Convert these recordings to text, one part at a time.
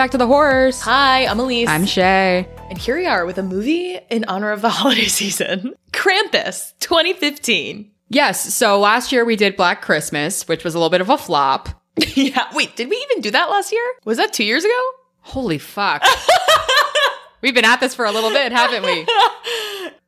back to the Whorrors. Hi, I'm Elise. I'm Shay. and here we are with a movie in honor of the holiday season Krampus 2015. Yes, so last year we did Black Christmas, which was a little bit of a flop. yeah, wait, did we even do that last year? Was that two years ago? Holy fuck. We've been at this for a little bit, haven't we?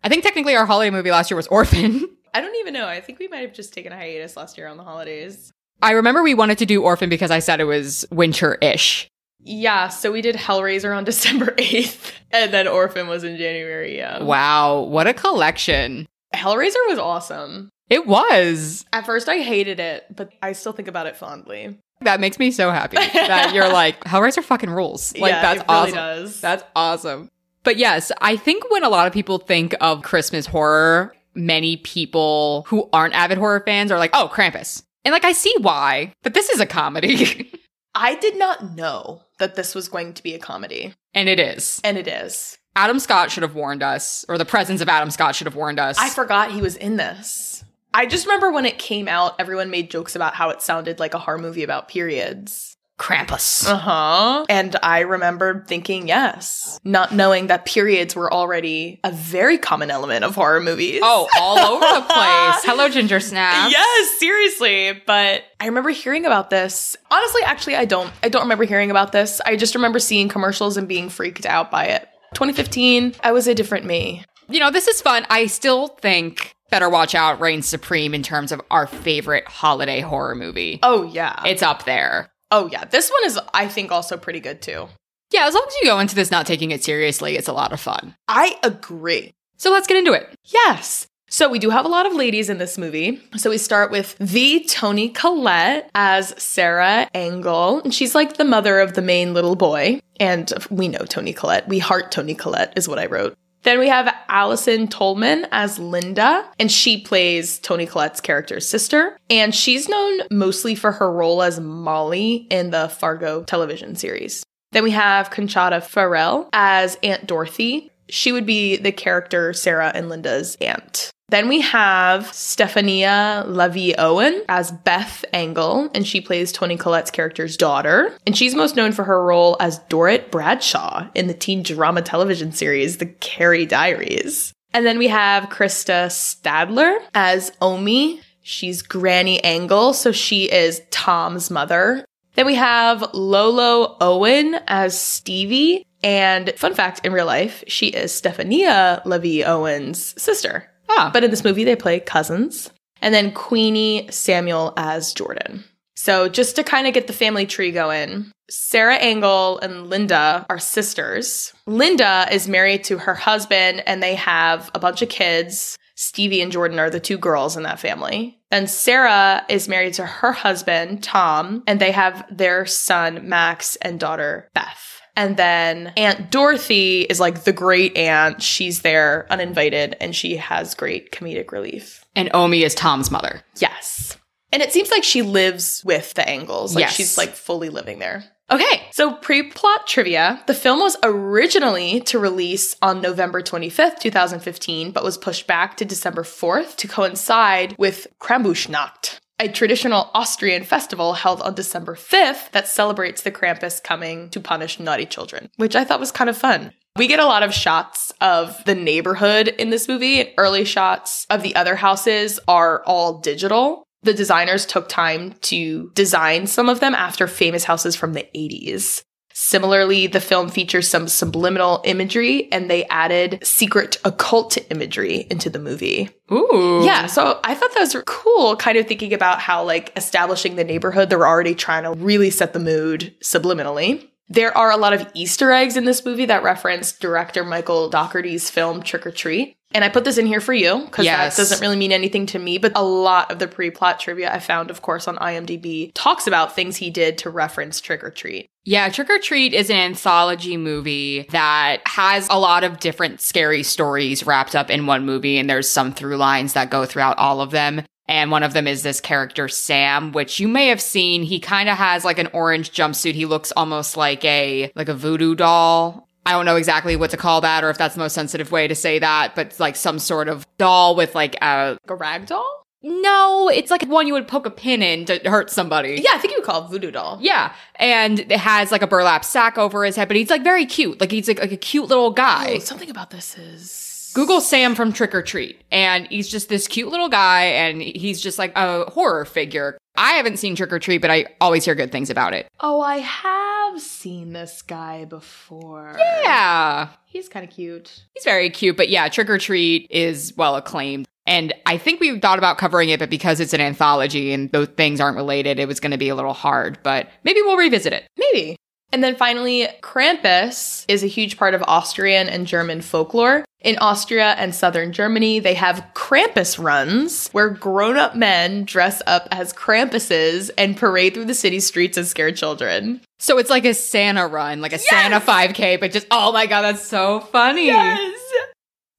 I think technically our holiday movie last year was Orphan. I don't even know. I think we might have just taken a hiatus last year on the holidays. I remember we wanted to do Orphan because I said it was winter ish. Yeah, so we did Hellraiser on December 8th, and then Orphan was in January. Yeah. Wow, what a collection. Hellraiser was awesome. It was. At first, I hated it, but I still think about it fondly. That makes me so happy that you're like, Hellraiser fucking rules. Like, Yeah, that's it really awesome. does. That's awesome. But yes, I think when a lot of people think of Christmas horror, many people who aren't avid horror fans are like, oh, Krampus. And like, I see why, but this is a comedy. I did not know that this was going to be a comedy, and it is. and it is. Adam Scott should have warned us, or the presence of Adam Scott should have warned us. I forgot he was in this. I just remember when it came out, everyone made jokes about how it sounded like a horror movie about periods. Krampus. Uh huh. And I remember thinking yes, not knowing that periods were already a very common element of horror movies. Oh, all over the place. Hello, Ginger Snap. Yes, seriously. But I remember hearing about this. Honestly, actually, I don't. I don't remember hearing about this. I just remember seeing commercials and being freaked out by it. 2015, I was a different me. You know, this is fun. I still think Better Watch Out reigns supreme in terms of our favorite holiday horror movie. Oh yeah. It's up there. Oh yeah. This one is, I think, also pretty good too. Yeah, as long as you go into this not taking it seriously, it's a lot of fun. I agree. So let's get into it. Yes. So we do have a lot of ladies in this movie. So we start with the Toni Collette as Sarah Engel. And she's like the mother of the main little boy. And we know Toni Collette. We heart Toni Collette is what I wrote. Then we have Allison Tolman as Linda, and she plays Toni Collette's character's sister. And she's known mostly for her role as Molly in the Fargo television series. Then we have Conchata Ferrell as Aunt Dorothy. She would be the character Sarah and Linda's aunt. Then we have Stefania LaVie Owen as Beth Engel, and she plays Toni Collette's character's daughter. And she's most known for her role as Dorrit Bradshaw in the teen drama television series The Carrie Diaries. And then we have Krista Stadler as Omi. She's Granny Engel, so she is Tom's mother. Then we have Lolo Owen as Stevie. And fun fact in real life, she is Stefania LaVie Owen's sister. Ah, But in this movie, they play cousins. And then Queenie Samuel as Jordan. So just to kind of get the family tree going, Sarah Engel and Linda are sisters. Linda is married to her husband and they have a bunch of kids. Stevie and Jordan are the two girls in that family. And Sarah is married to her husband, Tom, and they have their son, Max, and daughter, Beth. And then Aunt Dorothy is like the great aunt. She's there uninvited and she has great comedic relief. and Omi is Tom's mother. Yes. And it seems like she lives with the Engels. Like Yes. she's like fully living there. Okay, so pre plot trivia. The film was originally to release on November 25th, 2015, but was pushed back to December 4th to coincide with Krampusnacht, a traditional Austrian festival held on December 5th that celebrates the Krampus coming to punish naughty children, which I thought was kind of fun. We get a lot of shots of the neighborhood in this movie, early shots of the other houses are all digital. The designers took time to design some of them after famous houses from the 80s. Similarly, the film features some subliminal imagery and they added secret occult imagery into the movie. Ooh. Yeah, so I thought that was cool, kind of thinking about how, like, establishing the neighborhood, they were already trying to really set the mood subliminally. There are a lot of Easter eggs in this movie that reference director Michael Dougherty's film Trick or Treat. And I put this in here for you because Yes. that doesn't really mean anything to me, but a lot of the pre plot trivia I found, of course, on IMDb talks about things he did to reference Trick or Treat. Yeah, Trick or Treat is an anthology movie that has a lot of different scary stories wrapped up in one movie, and there's some through lines that go throughout all of them. And one of them is this character, Sam, which you may have seen. He kind of has like an orange jumpsuit. He looks almost like a, like a voodoo doll. I don't know exactly what to call that or if that's the most sensitive way to say that, but like some sort of doll with like a, Like a rag doll? No, it's like one you would poke a pin in to hurt somebody. Yeah, I think you would call it voodoo doll. Yeah, and it has like a burlap sack over his head, but he's like very cute. Like he's like, like a cute little guy. Oh, something about this is Google Sam from Trick or Treat, and he's just this cute little guy, and he's just like a horror figure. I haven't seen Trick or Treat, but I always hear good things about it. Oh, I have seen this guy before. Yeah, He's kind of cute. he's very cute, but yeah, Trick or Treat is well acclaimed. And I think we thought about covering it, but because it's an anthology and those things aren't related, it was going to be a little hard. But maybe we'll revisit it. Maybe. And then finally, Krampus is a huge part of Austrian and German folklore. In Austria and southern Germany, they have Krampus runs where grown up men dress up as Krampuses and parade through the city streets and scare children. So it's like a Santa run, like a Santa 5K, but just, oh my God, that's so funny. Yes.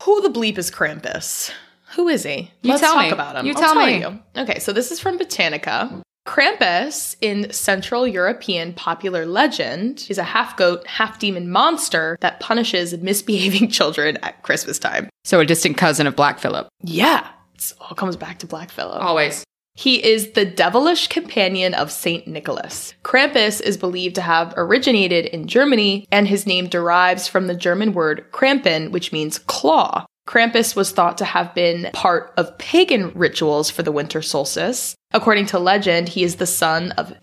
Who the bleep is Krampus? Who is he? You Let's tell talk me. about him. You I'll tell me. you. Okay, so this is from Britannica. Krampus, in Central European popular legend, is a half goat, half demon monster that punishes misbehaving children at Christmas time. So a distant cousin of Black Phillip. Yeah, it all comes back to Black Phillip. Always. He is the devilish companion of Saint Nicholas. Krampus is believed to have originated in Germany, and his name derives from the German word Krampen, which means claw. Krampus was thought to have been part of pagan rituals for the winter solstice. According to legend, he is the son of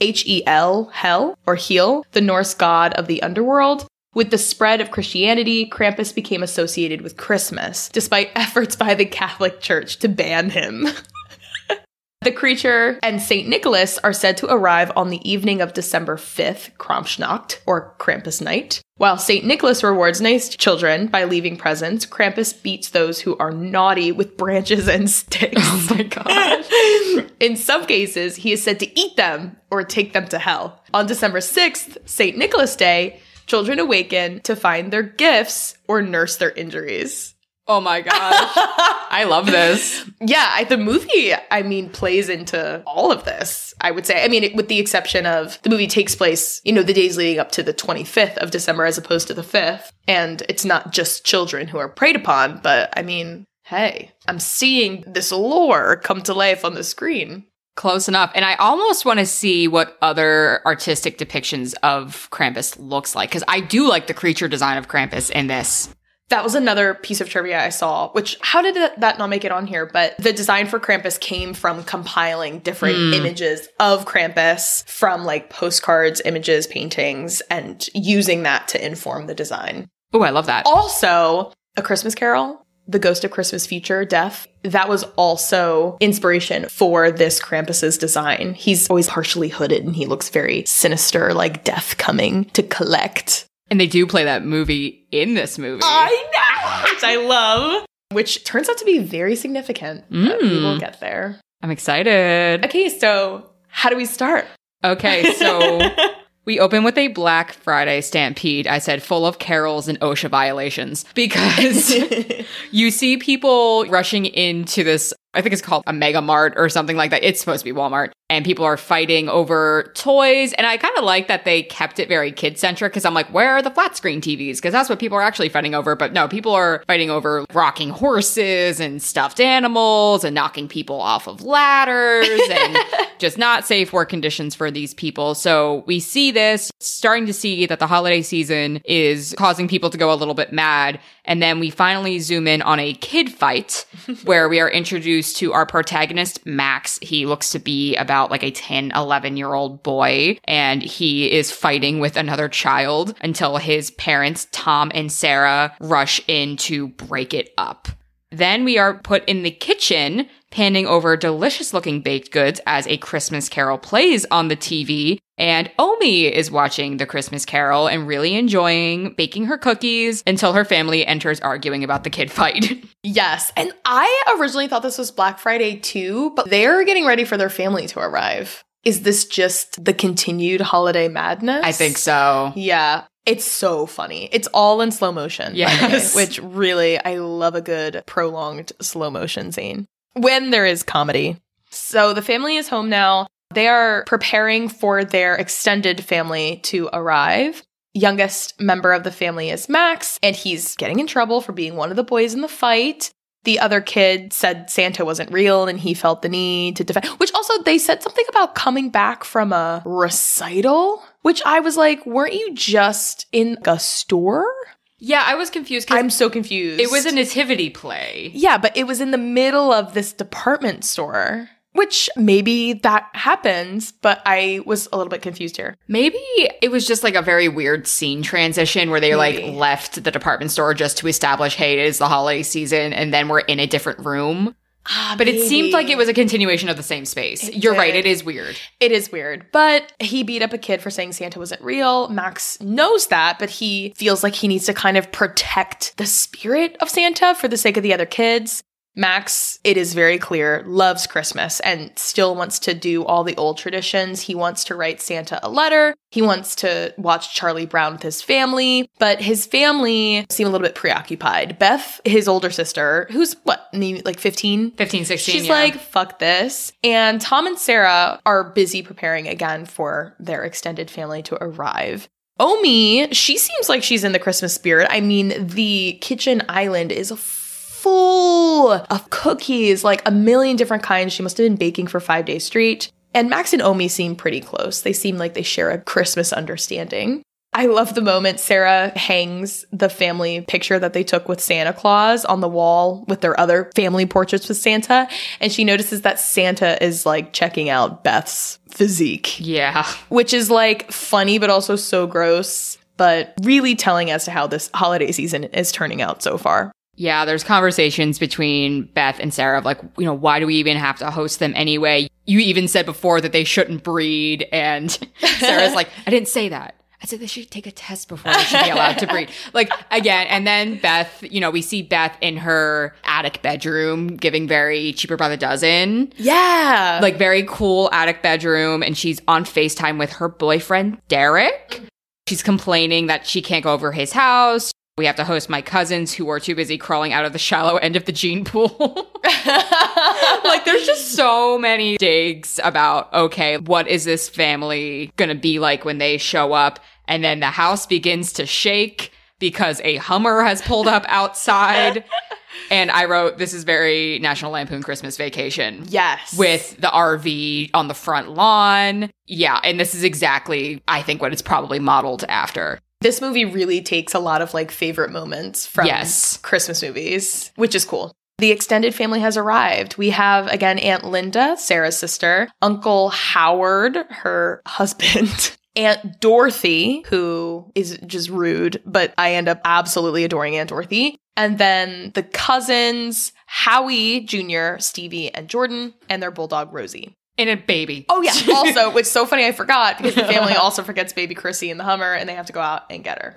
Hel, Hel, or Heel, the Norse god of the underworld. With the spread of Christianity, Krampus became associated with Christmas, despite efforts by the Catholic Church to ban him. The creature and St. Nicholas are said to arrive on the evening of December 5th, Krampusnacht, or Krampus night. While St. Nicholas rewards nice children by leaving presents, Krampus beats those who are naughty with branches and sticks. Oh my god. In some cases, he is said to eat them or take them to hell. On December 6th, St. Nicholas Day, children awaken to find their gifts or nurse their injuries. Oh my gosh. I love this. Yeah, I, the movie, I mean, plays into all of this, I would say. I mean, it, with the exception of the movie takes place, you know, the days leading up to the 25th of December as opposed to the 5th. And it's not just children who are preyed upon, but I mean, hey, I'm seeing this lore come to life on the screen. Close enough. And I almost want to see what other artistic depictions of Krampus looks like because I do like the creature design of Krampus in this. That was another piece of trivia I saw, which how did that- not make it on here? But the design for Krampus came from compiling different Hmm. images of Krampus from like postcards, images, paintings, and using that to inform the design. Oh, I love that. Also, A Christmas Carol, The Ghost of Christmas Future, Death, that was also inspiration for this Krampus's design. He's always partially hooded and he looks very sinister, like death coming to collect. And they do play that movie in this movie. I know, which I love. Which turns out to be very significant. But we Mm. will get there. I'm excited. Okay, so how do we start? Okay, so we open with a Black Friday stampede. I said full of carols and OSHA violations because you see people rushing into this. I think it's called a Mega Mart or something like that. It's supposed to be Walmart. And people are fighting over toys. And I kind of like that they kept it very kid centric because I'm like, where are the flat screen TVs? Because that's what people are actually fighting over. But no, people are fighting over rocking horses and stuffed animals and knocking people off of ladders and just not safe work conditions for these people. So we see this starting to see that the holiday season is causing people to go a little bit mad. And then we finally zoom in on a kid fight where we are introduced to our protagonist, Max. He looks to be about like a 10, 11 year old boy and he is fighting with another child until his parents, Tom and Sarah, rush in to break it up. Then we are put in the kitchen, panning over delicious looking baked goods as a Christmas carol plays on the TV. And Omi is watching the Christmas carol and really enjoying baking her cookies until her family enters arguing about the kid fight. Yes. And I originally thought this was Black Friday too, but they're getting ready for their family to arrive. Is this just the continued holiday madness? I think so. Yeah. It's so funny. It's all in slow motion. the way, Yes. which really, I love a good prolonged slow motion scene when there is comedy. So the family is home now. They are preparing for their extended family to arrive. Youngest member of the family is Max, and he's getting in trouble for being one of the boys in the fight. The other kid said Santa wasn't real and he felt the need to defend, which also they said something about coming back from a recital, which I was like, weren't you just in a store? Yeah, I was confused I'm so confused. it was a nativity play. Yeah, but it was in the middle of this department store, which maybe that happens, but I was a little bit confused here. Maybe it was just like a very weird scene transition where they Maybe. like left the department store just to establish, hey, it is the holiday season, and then we're in a different room. Ah, but it seemed like it was a continuation of the same space. It You're right, it is weird. It is weird, but he beat up a kid for saying Santa wasn't real. Max knows that, but he feels like he needs to kind of protect the spirit of Santa for the sake of the other kids. Max, it is very clear, loves Christmas and still wants to do all the old traditions. He wants to write Santa a letter. He wants to watch Charlie Brown with his family, but his family seem a little bit preoccupied. Beth, his older sister, who's what, like 15? 15, 16. She's yeah. like, fuck this. And Tom and Sarah are busy preparing again for their extended family to arrive. Omi, she seems like she's in the Christmas spirit. I mean, the kitchen island is full of cookies, like a million different kinds. She must have been baking for five days straight. And Max and Omi seem pretty close. They seem like they share a Christmas understanding. I love the moment Sarah hangs the family picture that they took with Santa Claus on the wall with their other family portraits with Santa. And she notices that Santa is like checking out Beth's physique, yeah. which is like funny, but also so gross, but really telling as to how this holiday season is turning out so far. Yeah, there's conversations between Beth and Sarah of like, you know, why do we even have to host them anyway? You even said before that they shouldn't breed. And Sarah's like, I didn't say that. I said they should take a test before they should be allowed to breed. Like, again, and then Beth, you know, we see Beth in her attic bedroom giving very cheaper by the dozen. Yeah. Like, very cool attic bedroom. And she's on FaceTime with her boyfriend, Derek. She's complaining that she can't go over his house. We have to host my cousins who are too busy crawling out of the shallow end of the gene pool. like, there's just so many digs about, okay, what is this family gonna be like when they show up? And then the house begins to shake because a Hummer has pulled up outside. And I wrote, this is very National Lampoon Christmas Vacation yes. with the RV on the front lawn. Yeah, and this is exactly, I think, what it's probably modeled after. This movie really takes a lot of like favorite moments from Yes. Christmas movies, which is cool. The extended family has arrived. We have again Aunt Linda, Sarah's sister, Uncle Howard, her husband, Aunt Dorothy, who is just rude, but I end up absolutely adoring Aunt Dorothy. And then the cousins, Howie Jr., Stevie, and Jordan, and their bulldog Rosie. And a baby. Oh yeah. Also, which is so funny, I forgot because the family also forgets baby Chrissy in the Hummer, and they have to go out and get her.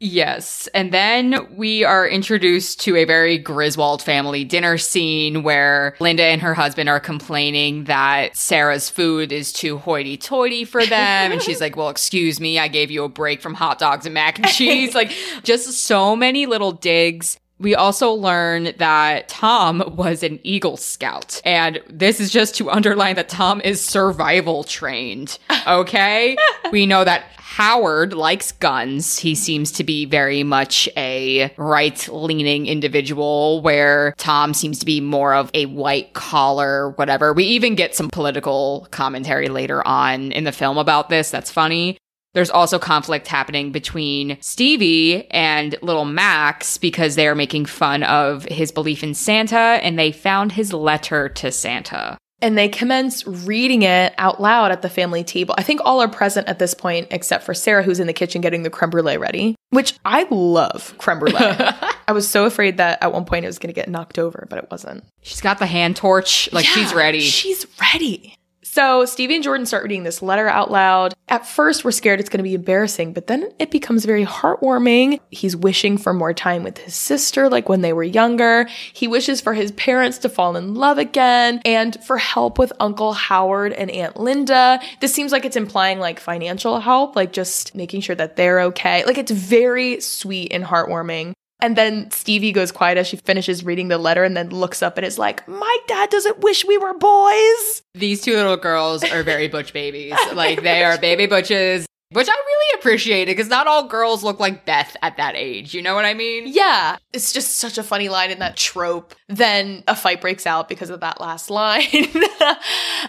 Yes. And then we are introduced to a very Griswold family dinner scene where Linda and her husband are complaining that Sarah's food is too hoity toity for them. and she's like, Well, excuse me, I gave you a break from hot dogs and mac and cheese. like, just so many little digs. We also learn that Tom was an Eagle Scout. And this is just to underline that Tom is survival trained. Okay? we know that Howard likes guns. He seems to be very much a right leaning individual, where Tom seems to be more of a white collar, whatever. We even get some political commentary later on in the film about this. That's funny. There's also conflict happening between Stevie and little Max because they are making fun of his belief in Santa and they found his letter to Santa. and they commence reading it out loud at the family table. I think all are present at this point except for Sarah, who's in the kitchen getting the creme brulee ready, which I love creme brulee. I was so afraid that at one point it was going to get knocked over, but it wasn't. She's got the hand torch, like she's ready. She's ready. So Stevie and Jordan start reading this letter out loud. At first, we're scared it's going to be embarrassing, but then it becomes very heartwarming. He's wishing for more time with his sister, like when they were younger. He wishes for his parents to fall in love again and for help with Uncle Howard and Aunt Linda. This seems like it's implying like financial help, like just making sure that they're okay. Like it's very sweet and heartwarming. And then Stevie goes quiet as she finishes reading the letter and then looks up and is like, My dad doesn't wish we were boys. These two little girls are very butch babies. Like they are baby butches. Which I really appreciated because not all girls look like Beth at that age. You know what I mean? Yeah, it's just such a funny line in that trope. Then a fight breaks out because of that last line.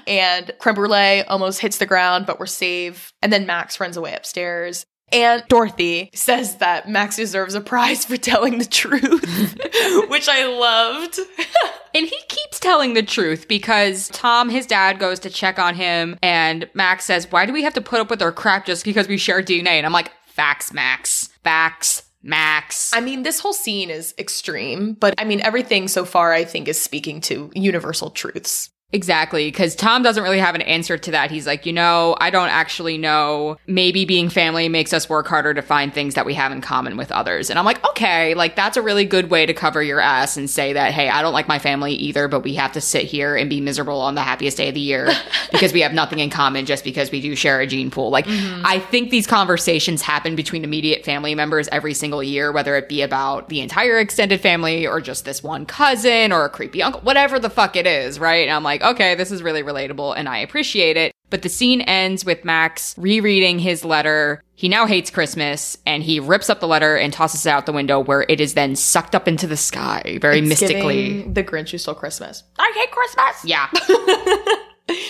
and creme brulee almost hits the ground, but we're safe. And then Max runs away upstairs. And Dorothy says that Max deserves a prize for telling the truth, which I loved. and he keeps telling the truth because Tom, his dad, goes to check on him, and Max says, Why do we have to put up with our crap just because we share DNA? And I'm like, Facts, Max. Facts. Max. I mean, this whole scene is extreme, but I mean, everything so far I think is speaking to universal truths. Exactly, because Tom doesn't really have an answer to that. He's like, you know, I don't actually know. Maybe being family makes us work harder to find things that we have in common with others. And I'm like, okay, like that's a really good way to cover your ass and say that, hey, I don't like my family either, but we have to sit here and be miserable on the happiest day of the year because we have nothing in common just because we do share a gene pool. Like, mm-hmm. I think these conversations happen between immediate family members every single year, whether it be about the entire extended family or just this one cousin or a creepy uncle, whatever the fuck it is, right? And I'm like, like, okay, this is really relatable and I appreciate it. But the scene ends with Max rereading his letter. He now hates Christmas and he rips up the letter and tosses it out the window where it is then sucked up into the sky very it's mystically. The Grinch who stole Christmas. I hate Christmas. Yeah.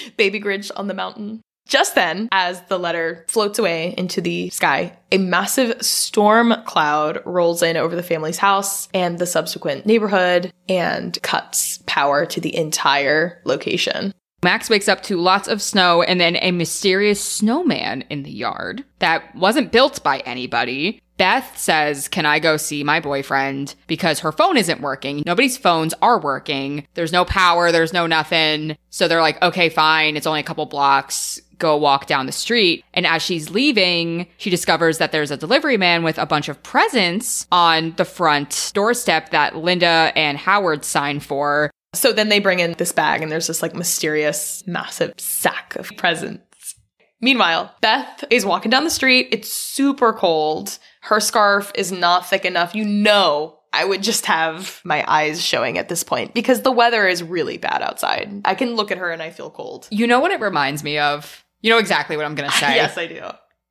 Baby Grinch on the mountain. Just then, as the letter floats away into the sky, a massive storm cloud rolls in over the family's house and the subsequent neighborhood and cuts power to the entire location. Max wakes up to lots of snow and then a mysterious snowman in the yard that wasn't built by anybody. Beth says, Can I go see my boyfriend? Because her phone isn't working. Nobody's phones are working. There's no power. There's no nothing. So they're like, Okay, fine. It's only a couple blocks go walk down the street. And as she's leaving, she discovers that there's a delivery man with a bunch of presents on the front doorstep that Linda and Howard sign for. So then they bring in this bag and there's this like mysterious, massive sack of presents. Meanwhile, Beth is walking down the street. It's super cold. Her scarf is not thick enough. You know I would just have my eyes showing at this point because the weather is really bad outside. I can look at her and I feel cold. You know what it reminds me of? You know exactly what I'm going to say. yes, I do.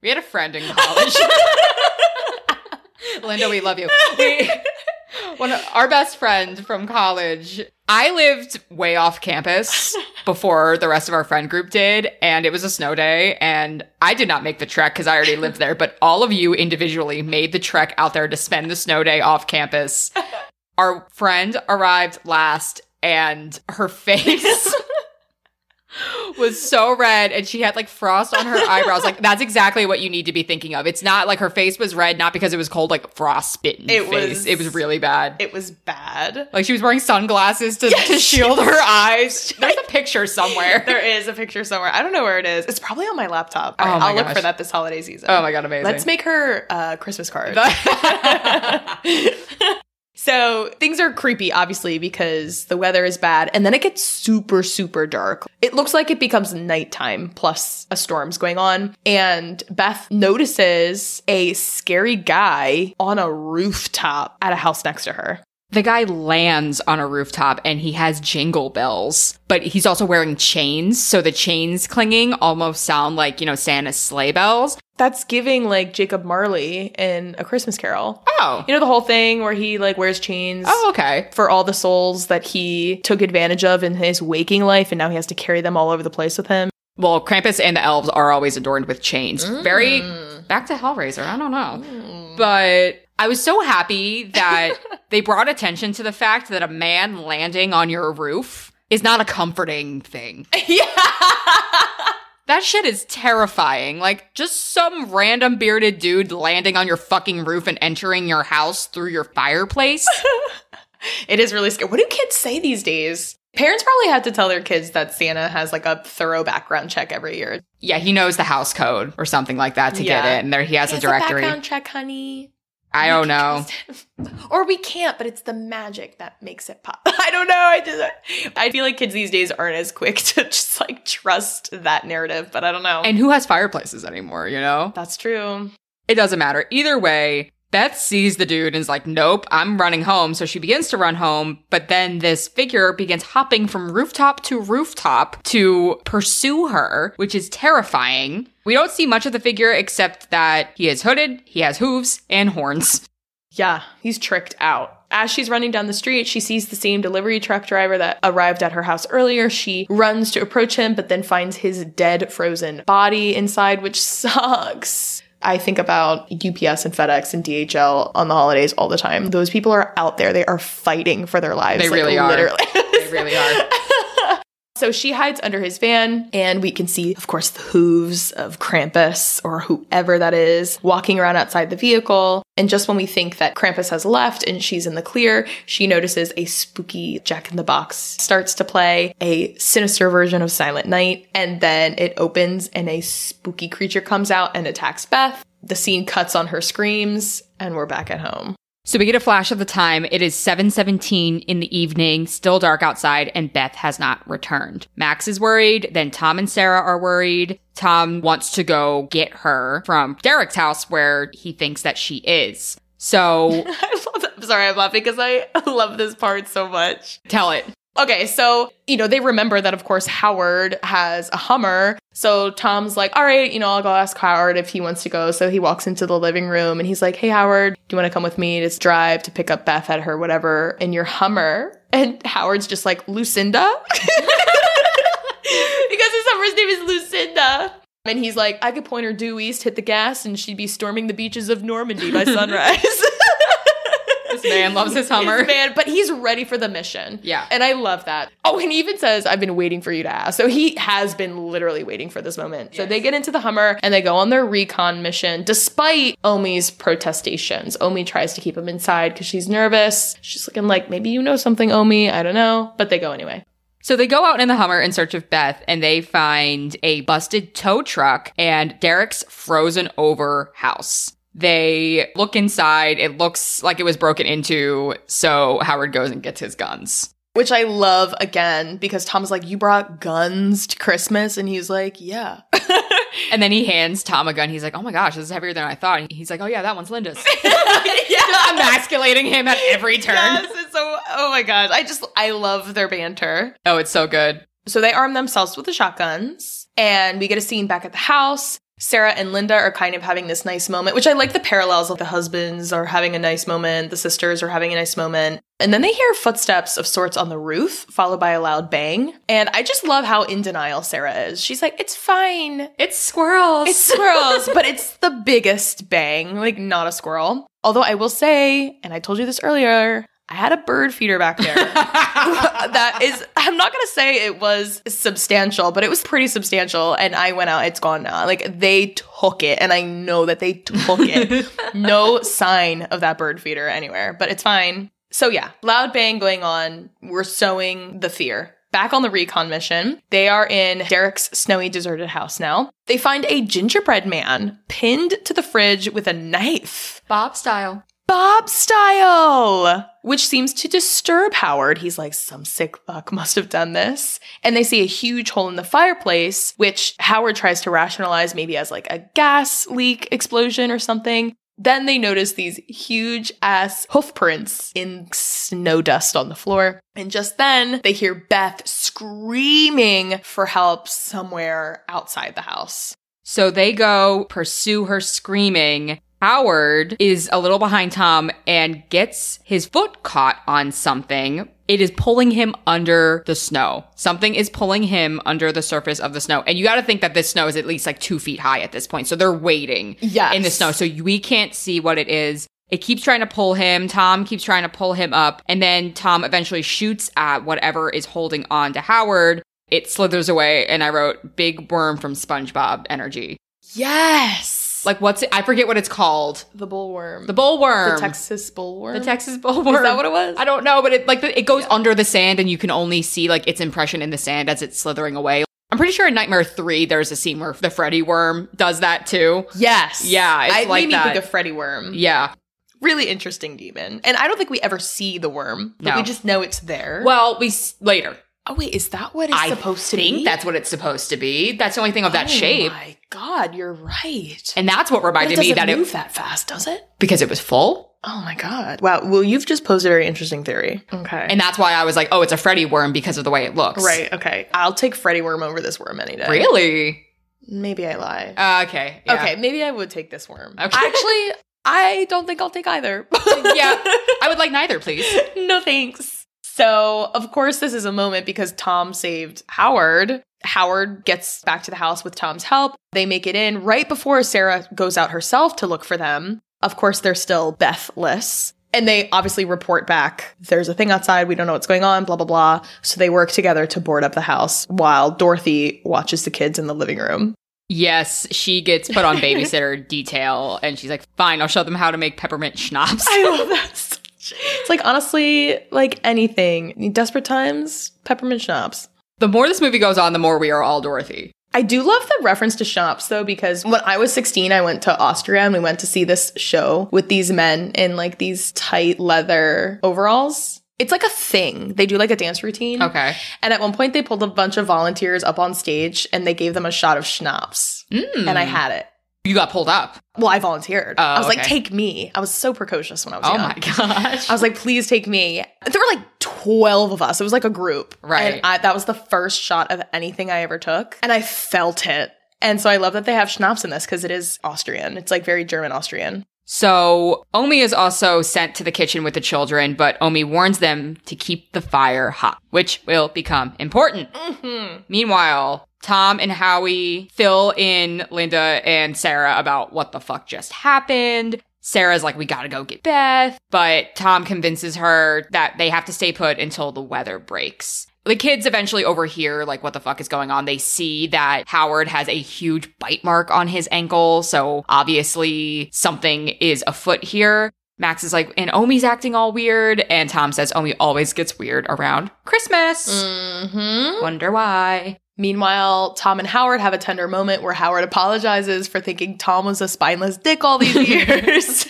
We had a friend in college. Linda, we love you. We, one of, our best friend from college. I lived way off campus before the rest of our friend group did, and it was a snow day, and I did not make the trek because I already lived there, but all of you individually made the trek out there to spend the snow day off campus. Our friend arrived last, and her face was so red and she had like frost on her eyebrows. Like that's exactly what you need to be thinking of. It's not like her face was red, not because it was cold, like frost bitten it face. Was, it was really bad. It was bad. Like she was wearing sunglasses to, yes, to shield her eyes. There's a picture somewhere. there is a picture somewhere. I don't know where it is. It's probably on my laptop. oh my I'll gosh. look for that this holiday season. Oh my god, amazing. Let's make her a Christmas card. So things are creepy, obviously, because the weather is bad. And then it gets super, super dark. It looks like it becomes nighttime plus a storm's going on. And Beth notices a scary guy on a rooftop at a house next to her. The guy lands on a rooftop and he has jingle bells, but he's also wearing chains. So the chains clinging almost sound like, you know, Santa's sleigh bells. That's giving like Jacob Marley in A Christmas Carol. Oh. You know the whole thing where he like wears chains? Oh, okay. For all the souls that he took advantage of in his waking life and now he has to carry them all over the place with him. Well, Krampus and the elves are always adorned with chains. Mm. Very back to Hellraiser. I don't know. Mm. But I was so happy that they brought attention to the fact that a man landing on your roof is not a comforting thing. Yeah. That shit is terrifying. Like, just some random bearded dude landing on your fucking roof and entering your house through your fireplace. it is really scary. What do kids say these days? Parents probably have to tell their kids that Santa has like a thorough background check every year. Yeah, he knows the house code or something like that to yeah. get it, and there he has he a directory. A background check, honey. I don't know. or we can't, but it's the magic that makes it pop. I don't know. I just I feel like kids these days aren't as quick to just like trust that narrative, but I don't know. And who has fireplaces anymore, you know? That's true. It doesn't matter. Either way, Beth sees the dude and is like, nope, I'm running home. So she begins to run home, but then this figure begins hopping from rooftop to rooftop to pursue her, which is terrifying. We don't see much of the figure except that he is hooded, he has hooves, and horns. Yeah, he's tricked out. As she's running down the street, she sees the same delivery truck driver that arrived at her house earlier. She runs to approach him, but then finds his dead, frozen body inside, which sucks. I think about UPS and FedEx and DHL on the holidays all the time. Those people are out there. They are fighting for their lives. They like, really are. Literally. They really are. So she hides under his van, and we can see, of course, the hooves of Krampus or whoever that is walking around outside the vehicle. And just when we think that Krampus has left and she's in the clear, she notices a spooky Jack in the Box starts to play a sinister version of Silent Night. And then it opens and a spooky creature comes out and attacks Beth. The scene cuts on her screams, and we're back at home. So we get a flash of the time. It is 7:17 in the evening, still dark outside, and Beth has not returned. Max is worried, then Tom and Sarah are worried. Tom wants to go get her from Derek's house where he thinks that she is. So I. I'm sorry, I'm laughing because I love this part so much. tell it. Okay, so, you know, they remember that, of course, Howard has a Hummer. So Tom's like, all right, you know, I'll go ask Howard if he wants to go. So he walks into the living room and he's like, hey, Howard, do you want to come with me to drive to pick up Beth at her, whatever, in your Hummer? And Howard's just like, Lucinda? because his Hummer's name is Lucinda. And he's like, I could point her due east, hit the gas, and she'd be storming the beaches of Normandy by sunrise. This man loves his Hummer. His man, but he's ready for the mission. Yeah. And I love that. Oh, and he even says, I've been waiting for you to ask. So he has been literally waiting for this moment. So they get into the Hummer and they go on their recon mission despite Omi's protestations. Omi tries to keep him inside because she's nervous. She's looking like, maybe you know something, Omi. I don't know. But they go anyway. So they go out in the Hummer in search of Beth and they find a busted tow truck and Derek's frozen over house. They look inside. It looks like it was broken into. So Howard goes and gets his guns. Which I love again because Tom's like, You brought guns to Christmas? And he's like, Yeah. And then he hands Tom a gun. He's like, oh my gosh, this is heavier than I thought. And he's like, oh yeah, that one's Linda's. yeah. Emasculating him at every turn. Yes, it's so oh my gosh. I just I love their banter. Oh, it's so good. So they arm themselves with the shotguns, and we get a scene back at the house. Sarah and Linda are kind of having this nice moment, which I like the parallels of the husbands are having a nice moment, the sisters are having a nice moment. And then they hear footsteps of sorts on the roof, followed by a loud bang. And I just love how in denial Sarah is. She's like, it's fine. It's squirrels. It's squirrels, but it's the biggest bang, like not a squirrel. Although I will say, and I told you this earlier, I had a bird feeder back there. that is, I'm not gonna say it was substantial, but it was pretty substantial. And I went out, it's gone now. Like they took it, and I know that they took it. no sign of that bird feeder anywhere, but it's fine. So yeah, loud bang going on. We're sowing the fear. Back on the recon mission, they are in Derek's snowy deserted house now. They find a gingerbread man pinned to the fridge with a knife. Bob style. Bob style, which seems to disturb Howard. He's like, some sick fuck must have done this. And they see a huge hole in the fireplace, which Howard tries to rationalize maybe as like a gas leak explosion or something. Then they notice these huge ass hoof prints in snow dust on the floor. And just then they hear Beth screaming for help somewhere outside the house. So they go pursue her screaming. Howard is a little behind Tom and gets his foot caught on something. It is pulling him under the snow. Something is pulling him under the surface of the snow. And you got to think that this snow is at least like two feet high at this point. So they're waiting Yes. in the snow. So we can't see what it is. It keeps trying to pull him. Tom keeps trying to pull him up. And then Tom eventually shoots at whatever is holding on to Howard. It slithers away. And I wrote big worm from SpongeBob energy. Yes. Like what's it? I forget what it's called. the bullworm. The bullworm. The Texas bullworm. The Texas bullworm. Is that what it was? I don't know, but it like the, it goes under the sand, and you can only see like its impression in the sand as it's slithering away. I'm pretty sure in Nightmare Three, there's a scene where the Freddy worm does that too. Yes. Yeah, it's I like made me that. think of Freddy Worm. Yeah. Really interesting demon. And I don't think we ever see the worm, but No. we just know it's there. Well, we s- later. Oh wait, is that what it's I supposed to think be? that's what it's supposed to be. That's the only thing of that shape. oh shape. my god, you're right. And that's what But it reminded me doesn't that move it that fast, does it? because it was full. Oh my god. Wow. Well, you've just posed a very interesting theory. Okay. And that's why I was like, oh, it's a Freddy worm because of the way it looks. right. Okay. I'll take Freddy worm over this worm any day. Really? Maybe I lie. Uh, okay. yeah. Okay. Maybe I would take this worm. Okay. Actually, I don't think I'll take either. yeah. I would like neither, please. no thanks. So, of course, this is a moment because Tom saved Howard. Howard gets back to the house with Tom's help. They make it in right before Sarah goes out herself to look for them. Of course, they're still Bethless. And they obviously report back there's a thing outside. We don't know what's going on, blah, blah, blah. So they work together to board up the house while Dorothy watches the kids in the living room. Yes, she gets put on babysitter detail and she's like, fine, I'll show them how to make peppermint schnapps. I love that. It's like, honestly, like anything. Desperate times, peppermint schnapps. the more this movie goes on, the more we are all Dorothy. I do love the reference to schnapps though, because when I was 16, I went to Austria and we went to see this show with these men in like these tight leather overalls. It's like a thing. They do like a dance routine. Okay. And at one point, they pulled a bunch of volunteers up on stage and they gave them a shot of schnapps. Mm. And I had it. You got pulled up. Well, I volunteered. Oh, I was like, take me. I was so precocious when I was Oh young. my gosh. I was like, please take me. There were like 12 of us. It was like a group. Right. And I, that was the first shot of anything I ever took. And I felt it. And so I love that they have schnapps in this because it is Austrian. It's like very German Austrian. So Omi is also sent to the kitchen with the children, but Omi warns them to keep the fire hot, which will become important. Mm-hmm. Meanwhile, Tom and Howie fill in Linda and Sarah about what the fuck just happened. Sarah's like, we gotta go get Beth, but Tom convinces her that they have to stay put until the weather breaks. The kids eventually overhear like what the fuck is going on. They see that Howard has a huge bite mark on his ankle, so obviously something is afoot here. Max is like, and Omi's acting all weird, and Tom says Omi always gets weird around Christmas. Mm-hmm. Wonder why. Meanwhile, Tom and Howard have a tender moment where Howard apologizes for thinking Tom was a spineless dick all these years.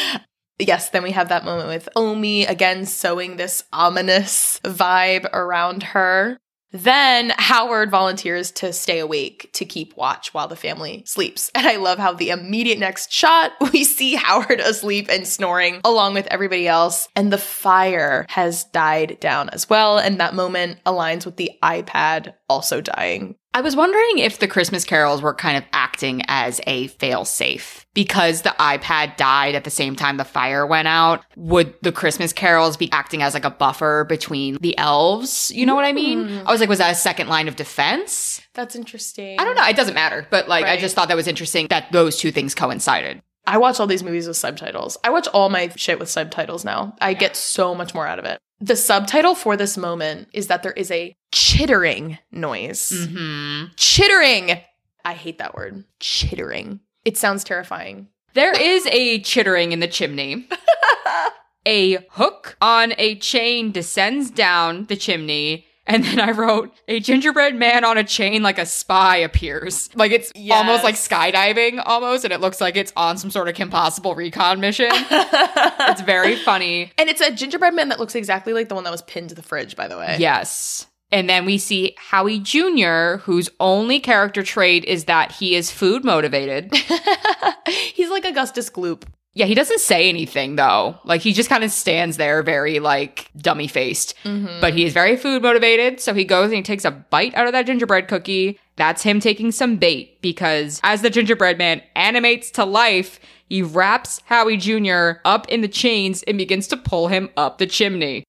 yes, then we have that moment with Omi again sowing this ominous vibe around her. Then Howard volunteers to stay awake to keep watch while the family sleeps. And I love how the immediate next shot, we see Howard asleep and snoring along with everybody else. And the fire has died down as well. And that moment aligns with the iPad also dying. I was wondering if the Christmas carols were kind of acting as a failsafe. Because the iPad died at the same time the fire went out, would the Christmas carols be acting as like a buffer between the elves? You know what I mean? Hmm. I was like, was that a second line of defense? That's interesting. I don't know. It doesn't matter. But like, I just thought that was interesting that those two things coincided. I watch all these movies with subtitles. I watch all my shit with subtitles now. I get so much more out of it. The subtitle for this moment is that there is a chittering noise. hmm Chittering. I hate that word. Chittering. It sounds terrifying. There is a chittering in the chimney. a hook on a chain descends down the chimney. And then I wrote, a gingerbread man on a chain like a spy appears. Like it's almost like skydiving almost, and it looks like it's on some sort of Kim Possible recon mission. it's very funny. And it's a gingerbread man that looks exactly like the one that was pinned to the fridge, by the way. Yes. And then we see Howie Jr., whose only character trait is that he is food motivated. He's like Augustus Gloop. Yeah, he doesn't say anything though. Like he just kind of stands there very like dummy faced. Mm-hmm. But he is very food motivated, so he goes and he takes a bite out of that gingerbread cookie. That's him taking some bait because as the gingerbread man animates to life, he wraps Howie Jr. up in the chains and begins to pull him up the chimney.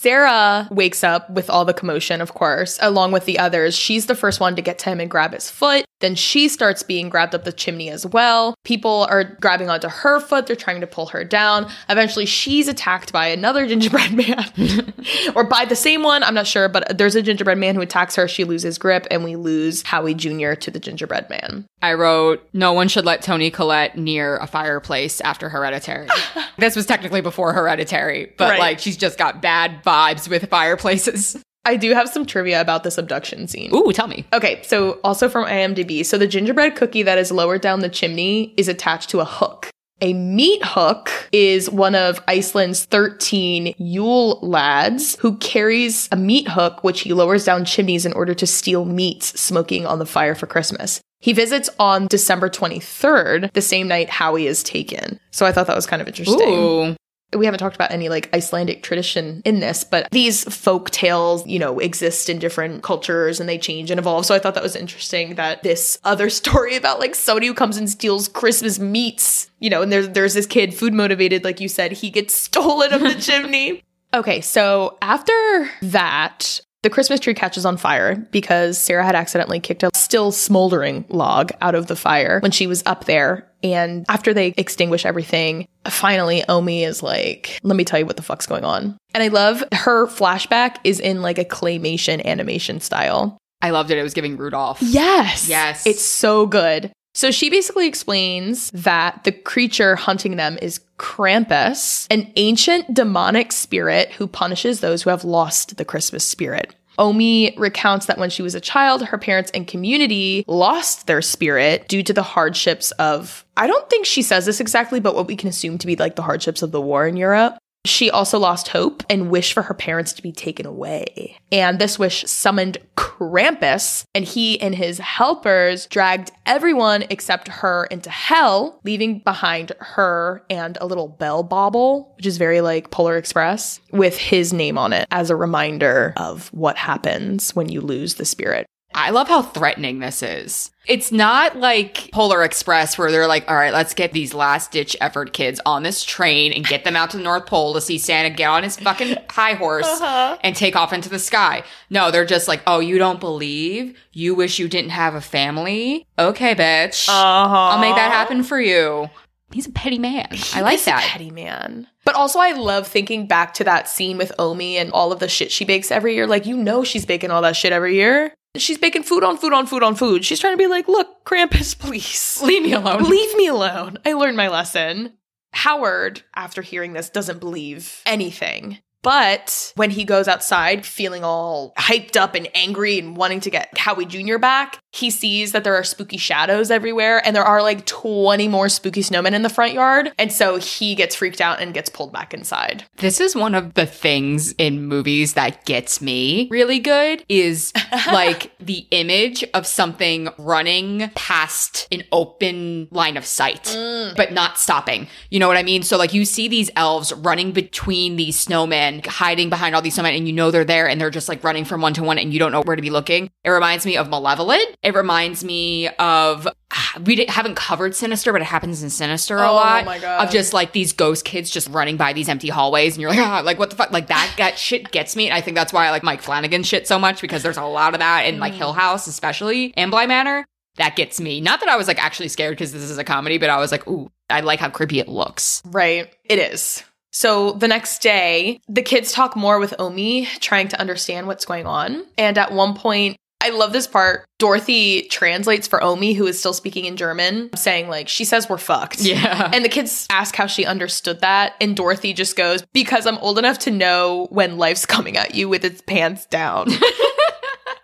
Sarah wakes up with all the commotion, of course, along with the others. She's the first one to get to him and grab his foot. Then she starts being grabbed up the chimney as well. People are grabbing onto her foot. They're trying to pull her down. Eventually, she's attacked by another gingerbread man or by the same one. I'm not sure, but there's a gingerbread man who attacks her. She loses grip, and we lose Howie Jr. to the gingerbread man. I wrote, no one should let Toni Collette near a fireplace after Hereditary. this was technically before Hereditary, but Right. like she's just got bad vibes with fireplaces. I do have some trivia about this abduction scene. Ooh, tell me. Okay, so also from IMDb. So the gingerbread cookie that is lowered down the chimney is attached to a hook. A meat hook is one of Iceland's 13 Yule lads who carries a meat hook, which he lowers down chimneys in order to steal meats smoking on the fire for Christmas. He visits on December 23rd, the same night Howie is taken. So I thought that was kind of interesting. Ooh. We haven't talked about any like Icelandic tradition in this, but these folk tales, you know, exist in different cultures and they change and evolve. So I thought that was interesting that this other story about like somebody who comes and steals Christmas meats, you know, and there's there's this kid food motivated, like you said, he gets stolen up the chimney. Okay, so after that, the Christmas tree catches on fire because Sarah had accidentally kicked a still smoldering log out of the fire when she was up there. And after they extinguish everything, finally Omi is like, let me tell you what the fuck's going on. And I love her flashback is in like a claymation animation style. I loved it. It was giving Rudolph. Yes. Yes. It's so good. So she basically explains that the creature hunting them is Krampus, an ancient demonic spirit who punishes those who have lost the Christmas spirit. Omi recounts that when she was a child, her parents and community lost their spirit due to the hardships of, I don't think she says this exactly, but what we can assume to be like the hardships of the war in Europe. She also lost hope and wished for her parents to be taken away. And this wish summoned Krampus, and he and his helpers dragged everyone except her into hell, leaving behind her and a little bell bauble, which is very like Polar Express, with his name on it as a reminder of what happens when you lose the spirit. I love how threatening this is. It's not like Polar Express where they're like, all right, let's get these last ditch effort kids on this train and get them out to the North Pole to see Santa get on his fucking high horse and take off into the sky. No, they're just like, oh, you don't believe? You wish you didn't have a family? Okay, bitch. Uh-huh. I'll make that happen for you. He's a petty man. I like He's a that. petty man. But also, I love thinking back to that scene with Omi and all of the shit she bakes every year. Like, you know, she's baking all that shit every year. She's baking food on food on food on food. She's trying to be like, look, Krampus, please. Leave me alone. Leave me alone. I learned my lesson. Howard, after hearing this, doesn't believe anything. But when he goes outside feeling all hyped up and angry and wanting to get Howie Jr. back, he sees that there are spooky shadows everywhere and there are like 20 more spooky snowmen in the front yard. And so he gets freaked out and gets pulled back inside. This is one of the things in movies that gets me really good is like the image of something running past an open line of sight, mm. but not stopping. You know what I mean? So like you see these elves running between these snowmen, hiding behind all these snowmen, and you know they're there and they're just like running from one to one and you don't know where to be looking. It reminds me of Malevolent. It reminds me of we haven't covered Sinister, but it happens in Sinister a Oh lot. my God. Of just like these ghost kids just running by these empty hallways, and you're like, ah, like what the fuck? Like that, that shit gets me. And I think that's why I like Mike Flanagan shit so much because there's a lot of that in Mm. like Hill House, especially and Bly Manor. That gets me. Not that I was like actually scared because this is a comedy, but I was like, ooh, I like how creepy it looks. Right. It is. So the next day, the kids talk more with Omi, trying to understand what's going on. And at one point, I love this part. Dorothy translates for Omi, who is still speaking in German, saying, like, she says we're fucked. Yeah. And the kids ask how she understood that. And Dorothy just goes, because I'm old enough to know when life's coming at you with its pants down.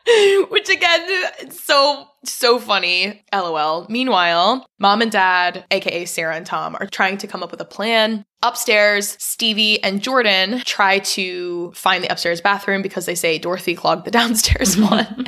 Which again, it's so, so funny. LOL. Meanwhile, mom and dad, aka Sarah and Tom, are trying to come up with a plan. Upstairs, Stevie and Jordan try to find the upstairs bathroom because they say Dorothy clogged the downstairs one.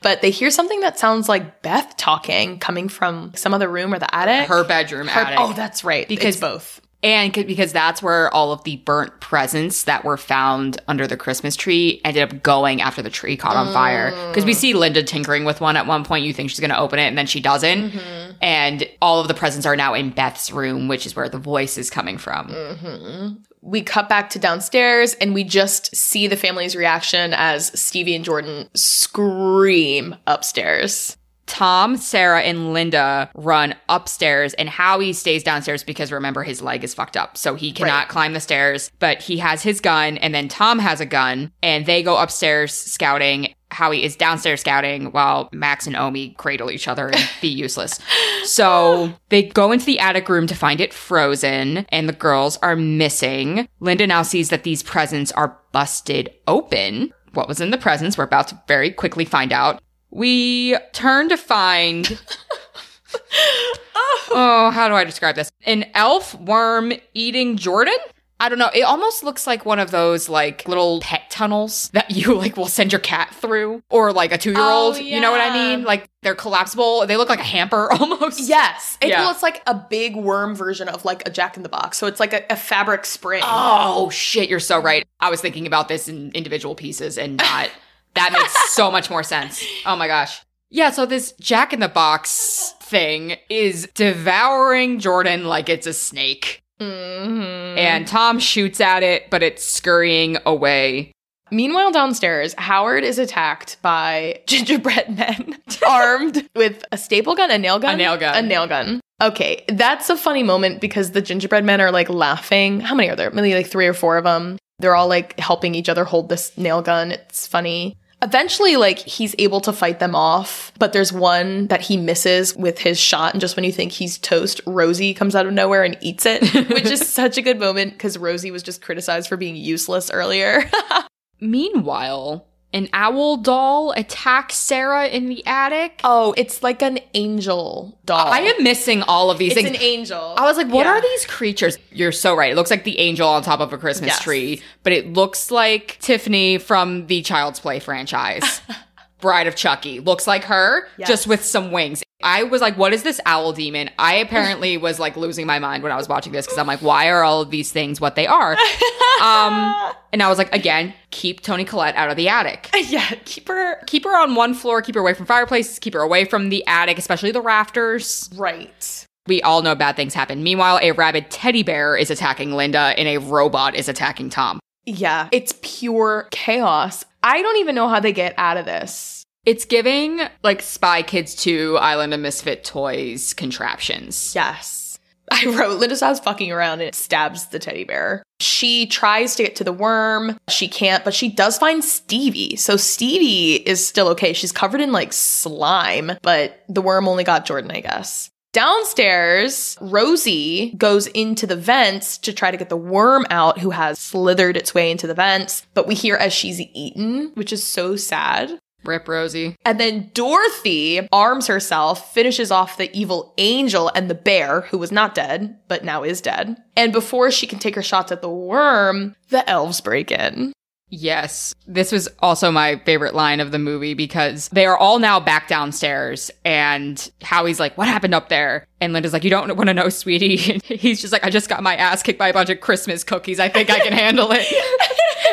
but they hear something that sounds like Beth talking coming from some other room or the attic. Her bedroom Her- attic. oh, that's right. Because- it's both. And because that's where all of the burnt presents that were found under the Christmas tree ended up going after the tree caught on fire. Because we mm. see Linda tinkering with one at one point. You think she's going to open it and then she doesn't. Mm-hmm. And all of the presents are now in Beth's room, which is where the voice is coming from. Mm-hmm. we cut back to downstairs and we just see the family's reaction as Stevie and Jordan scream upstairs. Tom, Sarah, and Linda run upstairs, and Howie stays downstairs because remember his leg is fucked up, so he cannot Right. climb the stairs. But he has his gun, and then Tom has a gun, and they go upstairs scouting. Howie is downstairs scouting while Max and Omi cradle each other and be useless. So they go into the attic room to find it frozen, and the girls are missing. Linda now sees that these presents are busted open. What was in the presents? We're about to very quickly find out. We turn to find oh. oh, how do I describe this? An elf worm eating Jordan? I don't know. It almost looks like one of those like little pet tunnels that you like will send your cat through or like a two year old. Oh, You know what I mean? Like they're collapsible. They look like a hamper almost. Yes. It, Yeah. Well, it's like a big worm version of like a Jack in the Box. So it's like a, a fabric spring. Oh shit, you're so right. I was thinking about this in individual pieces and not that makes so much more sense. Oh my gosh. Yeah, so this Jack in the Box thing is devouring Jordan like it's a snake. Mhm. And Tom shoots at it, but it's scurrying away. Meanwhile, downstairs, Howard is attacked by gingerbread men armed with a staple gun, a nail gun, A nail gun. a nail gun. Okay, that's a funny moment because the gingerbread men are like laughing. How many are there? Maybe like three or four of them. They're all like helping each other hold this nail gun. It's funny. Eventually, like he's able to fight them off, but there's one that he misses with his shot. And just when you think he's toast, Rosie comes out of nowhere and eats it, which is such a good moment because Rosie was just criticized for being useless earlier. Meanwhile, an owl doll attacks Sarah in the attic. Oh, it's like an angel doll. I am missing all of these It's things. an angel. I was like, what Yeah. are these creatures? You're so right. It looks like the angel on top of a Christmas Yes. tree, but it looks like Tiffany from the Child's Play franchise. Bride of Chucky. Looks like her, Yes. just with some wings. I was like, what is this owl demon? I apparently was like losing my mind when I was watching this because I'm like, why are all of these things what they are? um, and I was like, again, keep Toni Collette out of the attic. yeah, keep her Keep her on one floor, keep her away from fireplaces, keep her away from the attic, especially the rafters right. we all know bad things happen. Meanwhile, a rabid teddy bear is attacking Linda and a robot is attacking Tom. Yeah, it's pure chaos. I don't even know how they get out of this. It's giving like Spy Kids 2 Island of Misfit Toys contraptions. Yes. I wrote Linda stops fucking around and stabs the teddy bear. She tries to get to the worm. She can't, but she does find Stevie. So Stevie is still okay. She's covered in like slime, but the worm only got Jordan, I guess. Downstairs, Rosie goes into the vents to try to get the worm out, who has slithered its way into the vents. But we hear as she's eaten, which is so sad. Rip Rosie. And then Dorothy arms herself, finishes off the evil angel and the bear, who was not dead, but now is dead. And before she can take her shots at the worm, the elves break in. Yes. This was also my favorite line of the movie because they are all now back downstairs and Howie's like, what happened up there? And Linda's like, you don't want to know, sweetie. And he's just like, I just got my ass kicked by a bunch of Christmas cookies. I think I can handle it.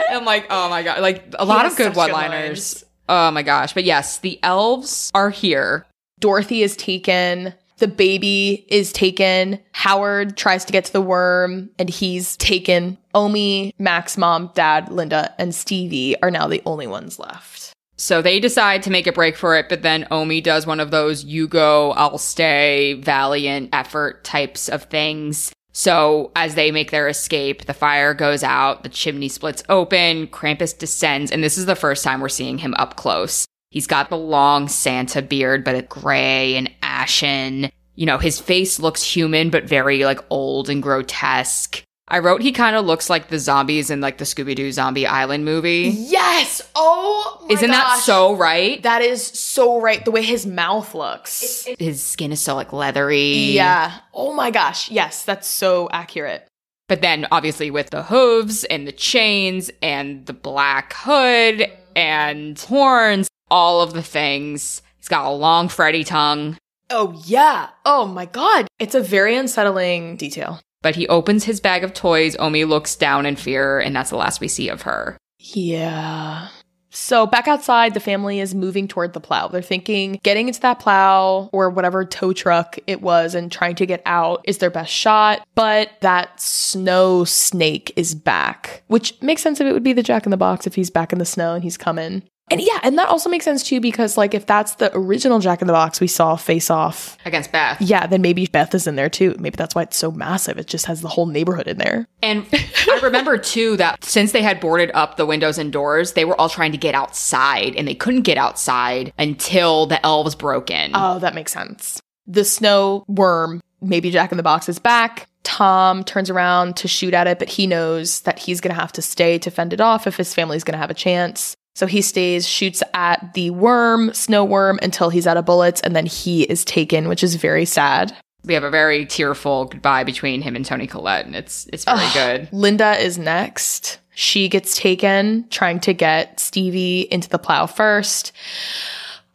And I'm like, oh my God. Like a lot of good such one-liners. lines. Oh my gosh. But yes, the elves are here. Dorothy is taken. The baby is taken. Howard tries to get to the worm and he's taken. Omi, Mac's mom, dad, Linda, and Stevie are now the only ones left. So they decide to make a break for it, but then Omi does one of those you go, I'll stay, valiant effort types of things. So as they make their escape, the fire goes out, the chimney splits open, Krampus descends, and this is the first time we're seeing him up close. He's got the long Santa beard, but it's gray and ashen. You know, his face looks human, but very like old and grotesque. I wrote he kind of looks like the zombies in like the Scooby Doo Zombie Island movie. Yes! Oh my Isn't that so right? That is so right. The way his mouth looks. his skin is so like leathery. Yeah. Oh my gosh. Yes, that's so accurate. But then obviously with the hooves and the chains and the black hood and horns, all of the things. He's got a long Freddy tongue, Oh yeah. Oh my god. It's a very unsettling detail. But he opens his bag of toys. Omi looks down in fear, and that's the last we see of her. Yeah. So back outside, the family is moving toward the plow. They're thinking getting into that plow or whatever tow truck it was and trying to get out is their best shot. But that snow snake is back, which makes sense if it would be the Jack in the Box if he's back in the snow and he's coming. And yeah, and that also makes sense too because like if that's the original Jack in the Box we saw face off, Against Beth. yeah, then maybe Beth is in there too. Maybe that's why it's so massive. It just has the whole neighborhood in there. And I remember too that since they had boarded up the windows and doors, they were all trying to get outside and they couldn't get outside until the elves broke in. Oh, that makes sense. The snow worm, maybe Jack in the Box is back. Tom turns around to shoot at it, but he knows that he's going to have to stay to fend it off if his family's going to have a chance. So he stays, shoots at the worm, snow worm, until he's out of bullets, and then he is taken, which is very sad. We have a very tearful goodbye between him and Toni Collette, and it's it's very good. Linda is next. She gets taken trying to get Stevie into the plow first.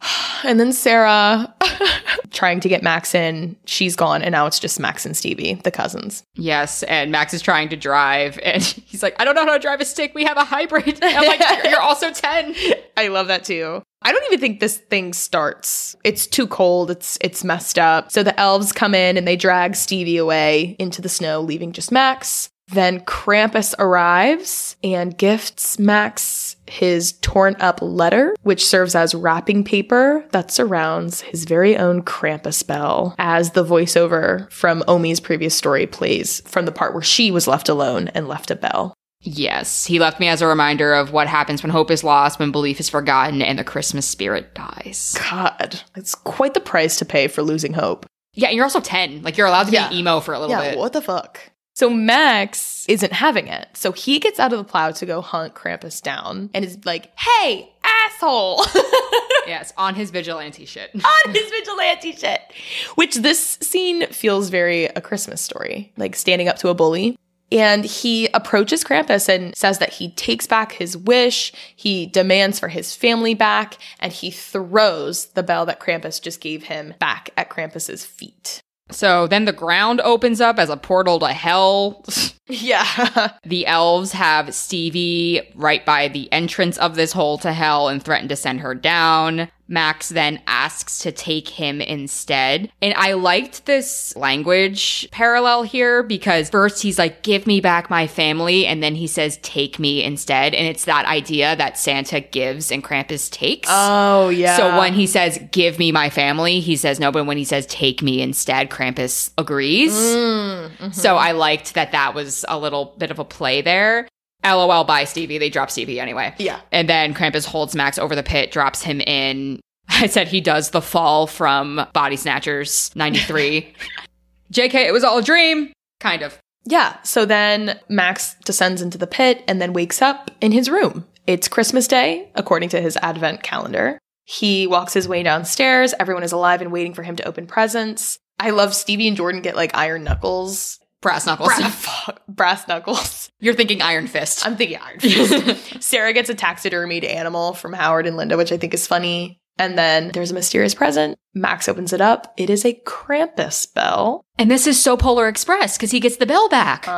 And then Sarah trying to get Max in. She's gone, and now it's just Max and Stevie, the cousins. Yes, and Max is trying to drive, and he's like, "I don't know how to drive a stick. We have a hybrid." And I'm like, "You're- "You're also ten. I love that too. I don't even think this thing starts. It's too cold. It's it's messed up. So the elves come in and they drag Stevie away into the snow, leaving just Max. Then Krampus arrives and gifts Max his torn up letter, which serves as wrapping paper that surrounds his very own Krampus bell, as the voiceover from Omi's previous story plays from the part where she was left alone and left a bell. Yes, he left me as a reminder of what happens when hope is lost, when belief is forgotten, and the Christmas spirit dies. God, it's quite the price to pay for losing hope. Yeah, and you're also ten. Like you're allowed to Yeah. be emo for a little Yeah, bit. what the fuck? So Max isn't having it. So he gets out of the plow to go hunt Krampus down and is like, hey, asshole, Yes, on his vigilante shit. on his vigilante shit. Which this scene feels very a Christmas story, like standing up to a bully. And he approaches Krampus and says that he takes back his wish, he demands for his family back, and he throws the bell that Krampus just gave him back at Krampus's feet. So then the ground opens up as a portal to hell. Yeah. The elves have Stevie right by the entrance of this hole to hell and threaten to send her down. Max then asks to take him instead. And I liked this language parallel here because first he's like, give me back my family. And then he says, take me instead. And it's that idea that Santa gives and Krampus takes. Oh, yeah. So when he says, give me my family, he says no. But when he says, take me instead, Krampus agrees. Mm, so mm-hmm. I liked that that was a little bit of a play there. LOL by Stevie. They drop Stevie anyway. Yeah. And then Krampus holds Max over the pit, drops him in. I said he does the fall from Body Snatchers 93. JK, it was all a dream. Kind of. Yeah. So then Max descends into the pit and then wakes up in his room. It's Christmas Day, according to his advent calendar. He walks his way downstairs. Everyone is alive and waiting for him to open presents. I love Stevie and Jordan get like iron knuckles. Brass knuckles. Brass, brass knuckles. You're thinking Iron Fist. I'm thinking iron fist. Sarah gets a taxidermied animal from Howard and Linda, which I think is funny. And then there's a mysterious present. Max opens it up. It is a Krampus bell. and this is so Polar Express because he gets the bell back. Uh-huh.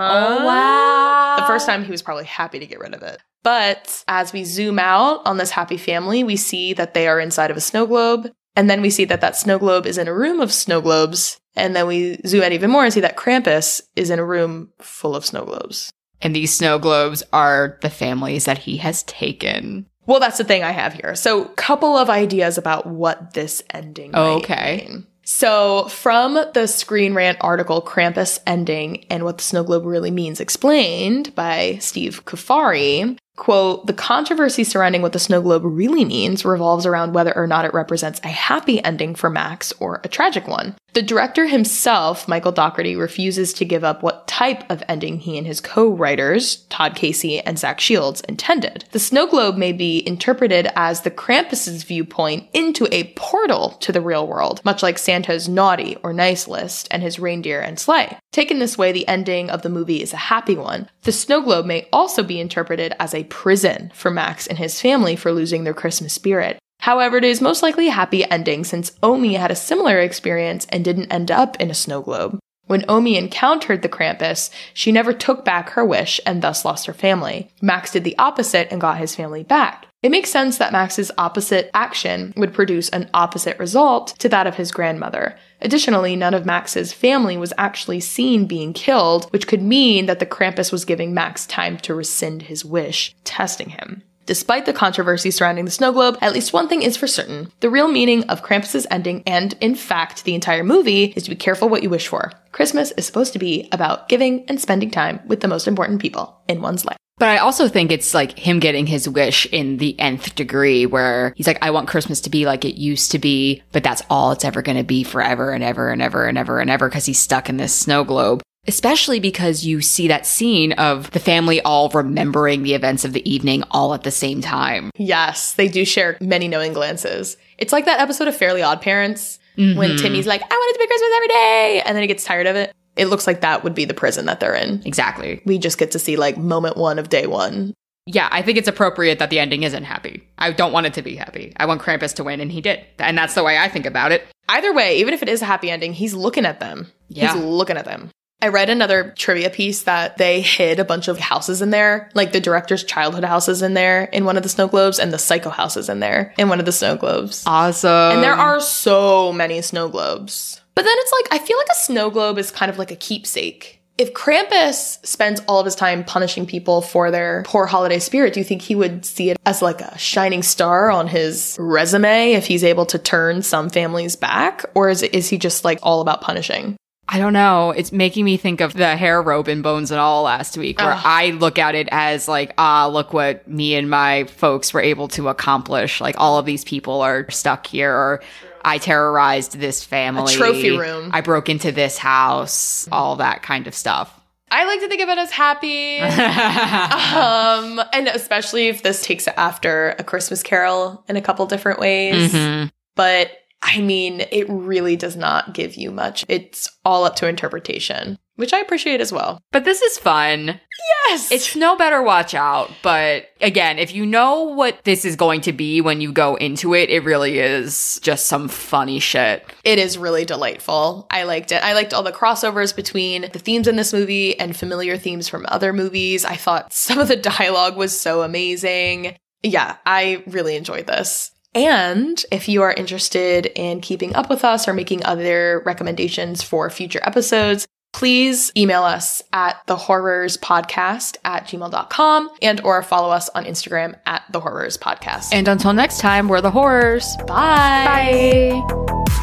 oh, wow. The first time he was probably happy to get rid of it. But as we zoom out on this happy family, we see that they are inside of a snow globe. And then we see that that snow globe is in a room of snow globes. And then we zoom out even more and see that Krampus is in a room full of snow globes. And these snow globes are the families that he has taken. Well, that's the thing I have here. So, couple of ideas about what this ending. might Okay. mean. So, from the Screen Rant article, Krampus ending and what the snow globe really means, explained by Steve Cuffari. Quote, the controversy surrounding what the snow globe really means revolves around whether or not it represents a happy ending for Max or a tragic one. The director himself, Michael Dougherty, refuses to give up what type of ending he and his co-writers, Todd Casey and Zach Shields, intended. The snow globe may be interpreted as the Krampus's viewpoint into a portal to the real world, much like Santa's naughty or nice list and his reindeer and sleigh. Taken this way, the ending of the movie is a happy one. The snow globe may also be interpreted as a prison for Max and his family for losing their Christmas spirit. However, it is most likely a happy ending since Omi had a similar experience and didn't end up in a snow globe. When Omi encountered the Krampus, she never took back her wish and thus lost her family. Max did the opposite and got his family back. It makes sense that Max's opposite action would produce an opposite result to that of his grandmother. Additionally, none of Max's family was actually seen being killed, which could mean that the Krampus was giving Max time to rescind his wish, testing him. Despite the controversy surrounding the snow globe, at least one thing is for certain. The real meaning of Krampus's ending, and in fact the entire movie, is to be careful what you wish for. Christmas is supposed to be about giving and spending time with the most important people in one's life. But I also think it's like him getting his wish in the nth degree where he's like, I want Christmas to be like it used to be, but that's all it's ever going to be forever and ever and ever and ever and ever because he's stuck in this snow globe. Especially because you see that scene of the family all remembering the events of the evening all at the same time. Yes, they do share many knowing glances. It's like that episode of Fairly Odd Parents when mm-hmm. Timmy's like, I want it to be Christmas every day. And then he gets tired of it. It looks like that would be the prison that they're in. Exactly. We just get to see like moment one of day one. Yeah, I think it's appropriate that the ending isn't happy. I don't want it to be happy. I want Krampus to win, and he did. And that's the way I think about it. Either way, even if it is a happy ending, he's looking at them. Yeah. He's looking at them. I read another trivia piece that they hid a bunch of houses in there, like the director's childhood houses in there in one of the snow globes and the psycho houses in there in one of the snow globes. Awesome. and there are so many snow globes. But then it's like, I feel like a snow globe is kind of like a keepsake. If Krampus spends all of his time punishing people for their poor holiday spirit, do you think he would see it as like a shining star on his resume if he's able to turn some families back? Or is, is he just like all about punishing? I don't know. It's making me think of the hair rope in Bones and All last week, where Ugh. I look at it as like, ah, look what me and my folks were able to accomplish. Like all of these people are stuck here, or I terrorized this family. trophy room. I broke into this house. All that kind of stuff. I like to think of it as happy. um, and especially if this takes it after a Christmas carol in a couple different ways. Mhm. But I mean, it really does not give you much. It's all up to interpretation, which I appreciate as well. But this is fun. Yes. It's no better watch out, but again, if you know what this is going to be when you go into it, it really is just some funny shit. it is really delightful. I liked it. I liked all the crossovers between the themes in this movie and familiar themes from other movies. I thought some of the dialogue was so amazing. Yeah, I really enjoyed this. And if you are interested in keeping up with us or making other recommendations for future episodes, please email us at the Whorrors podcast at gmail.com and or follow us on Instagram at the Whorrors podcast. And until next time, we're the Whorrors. bye. Bye.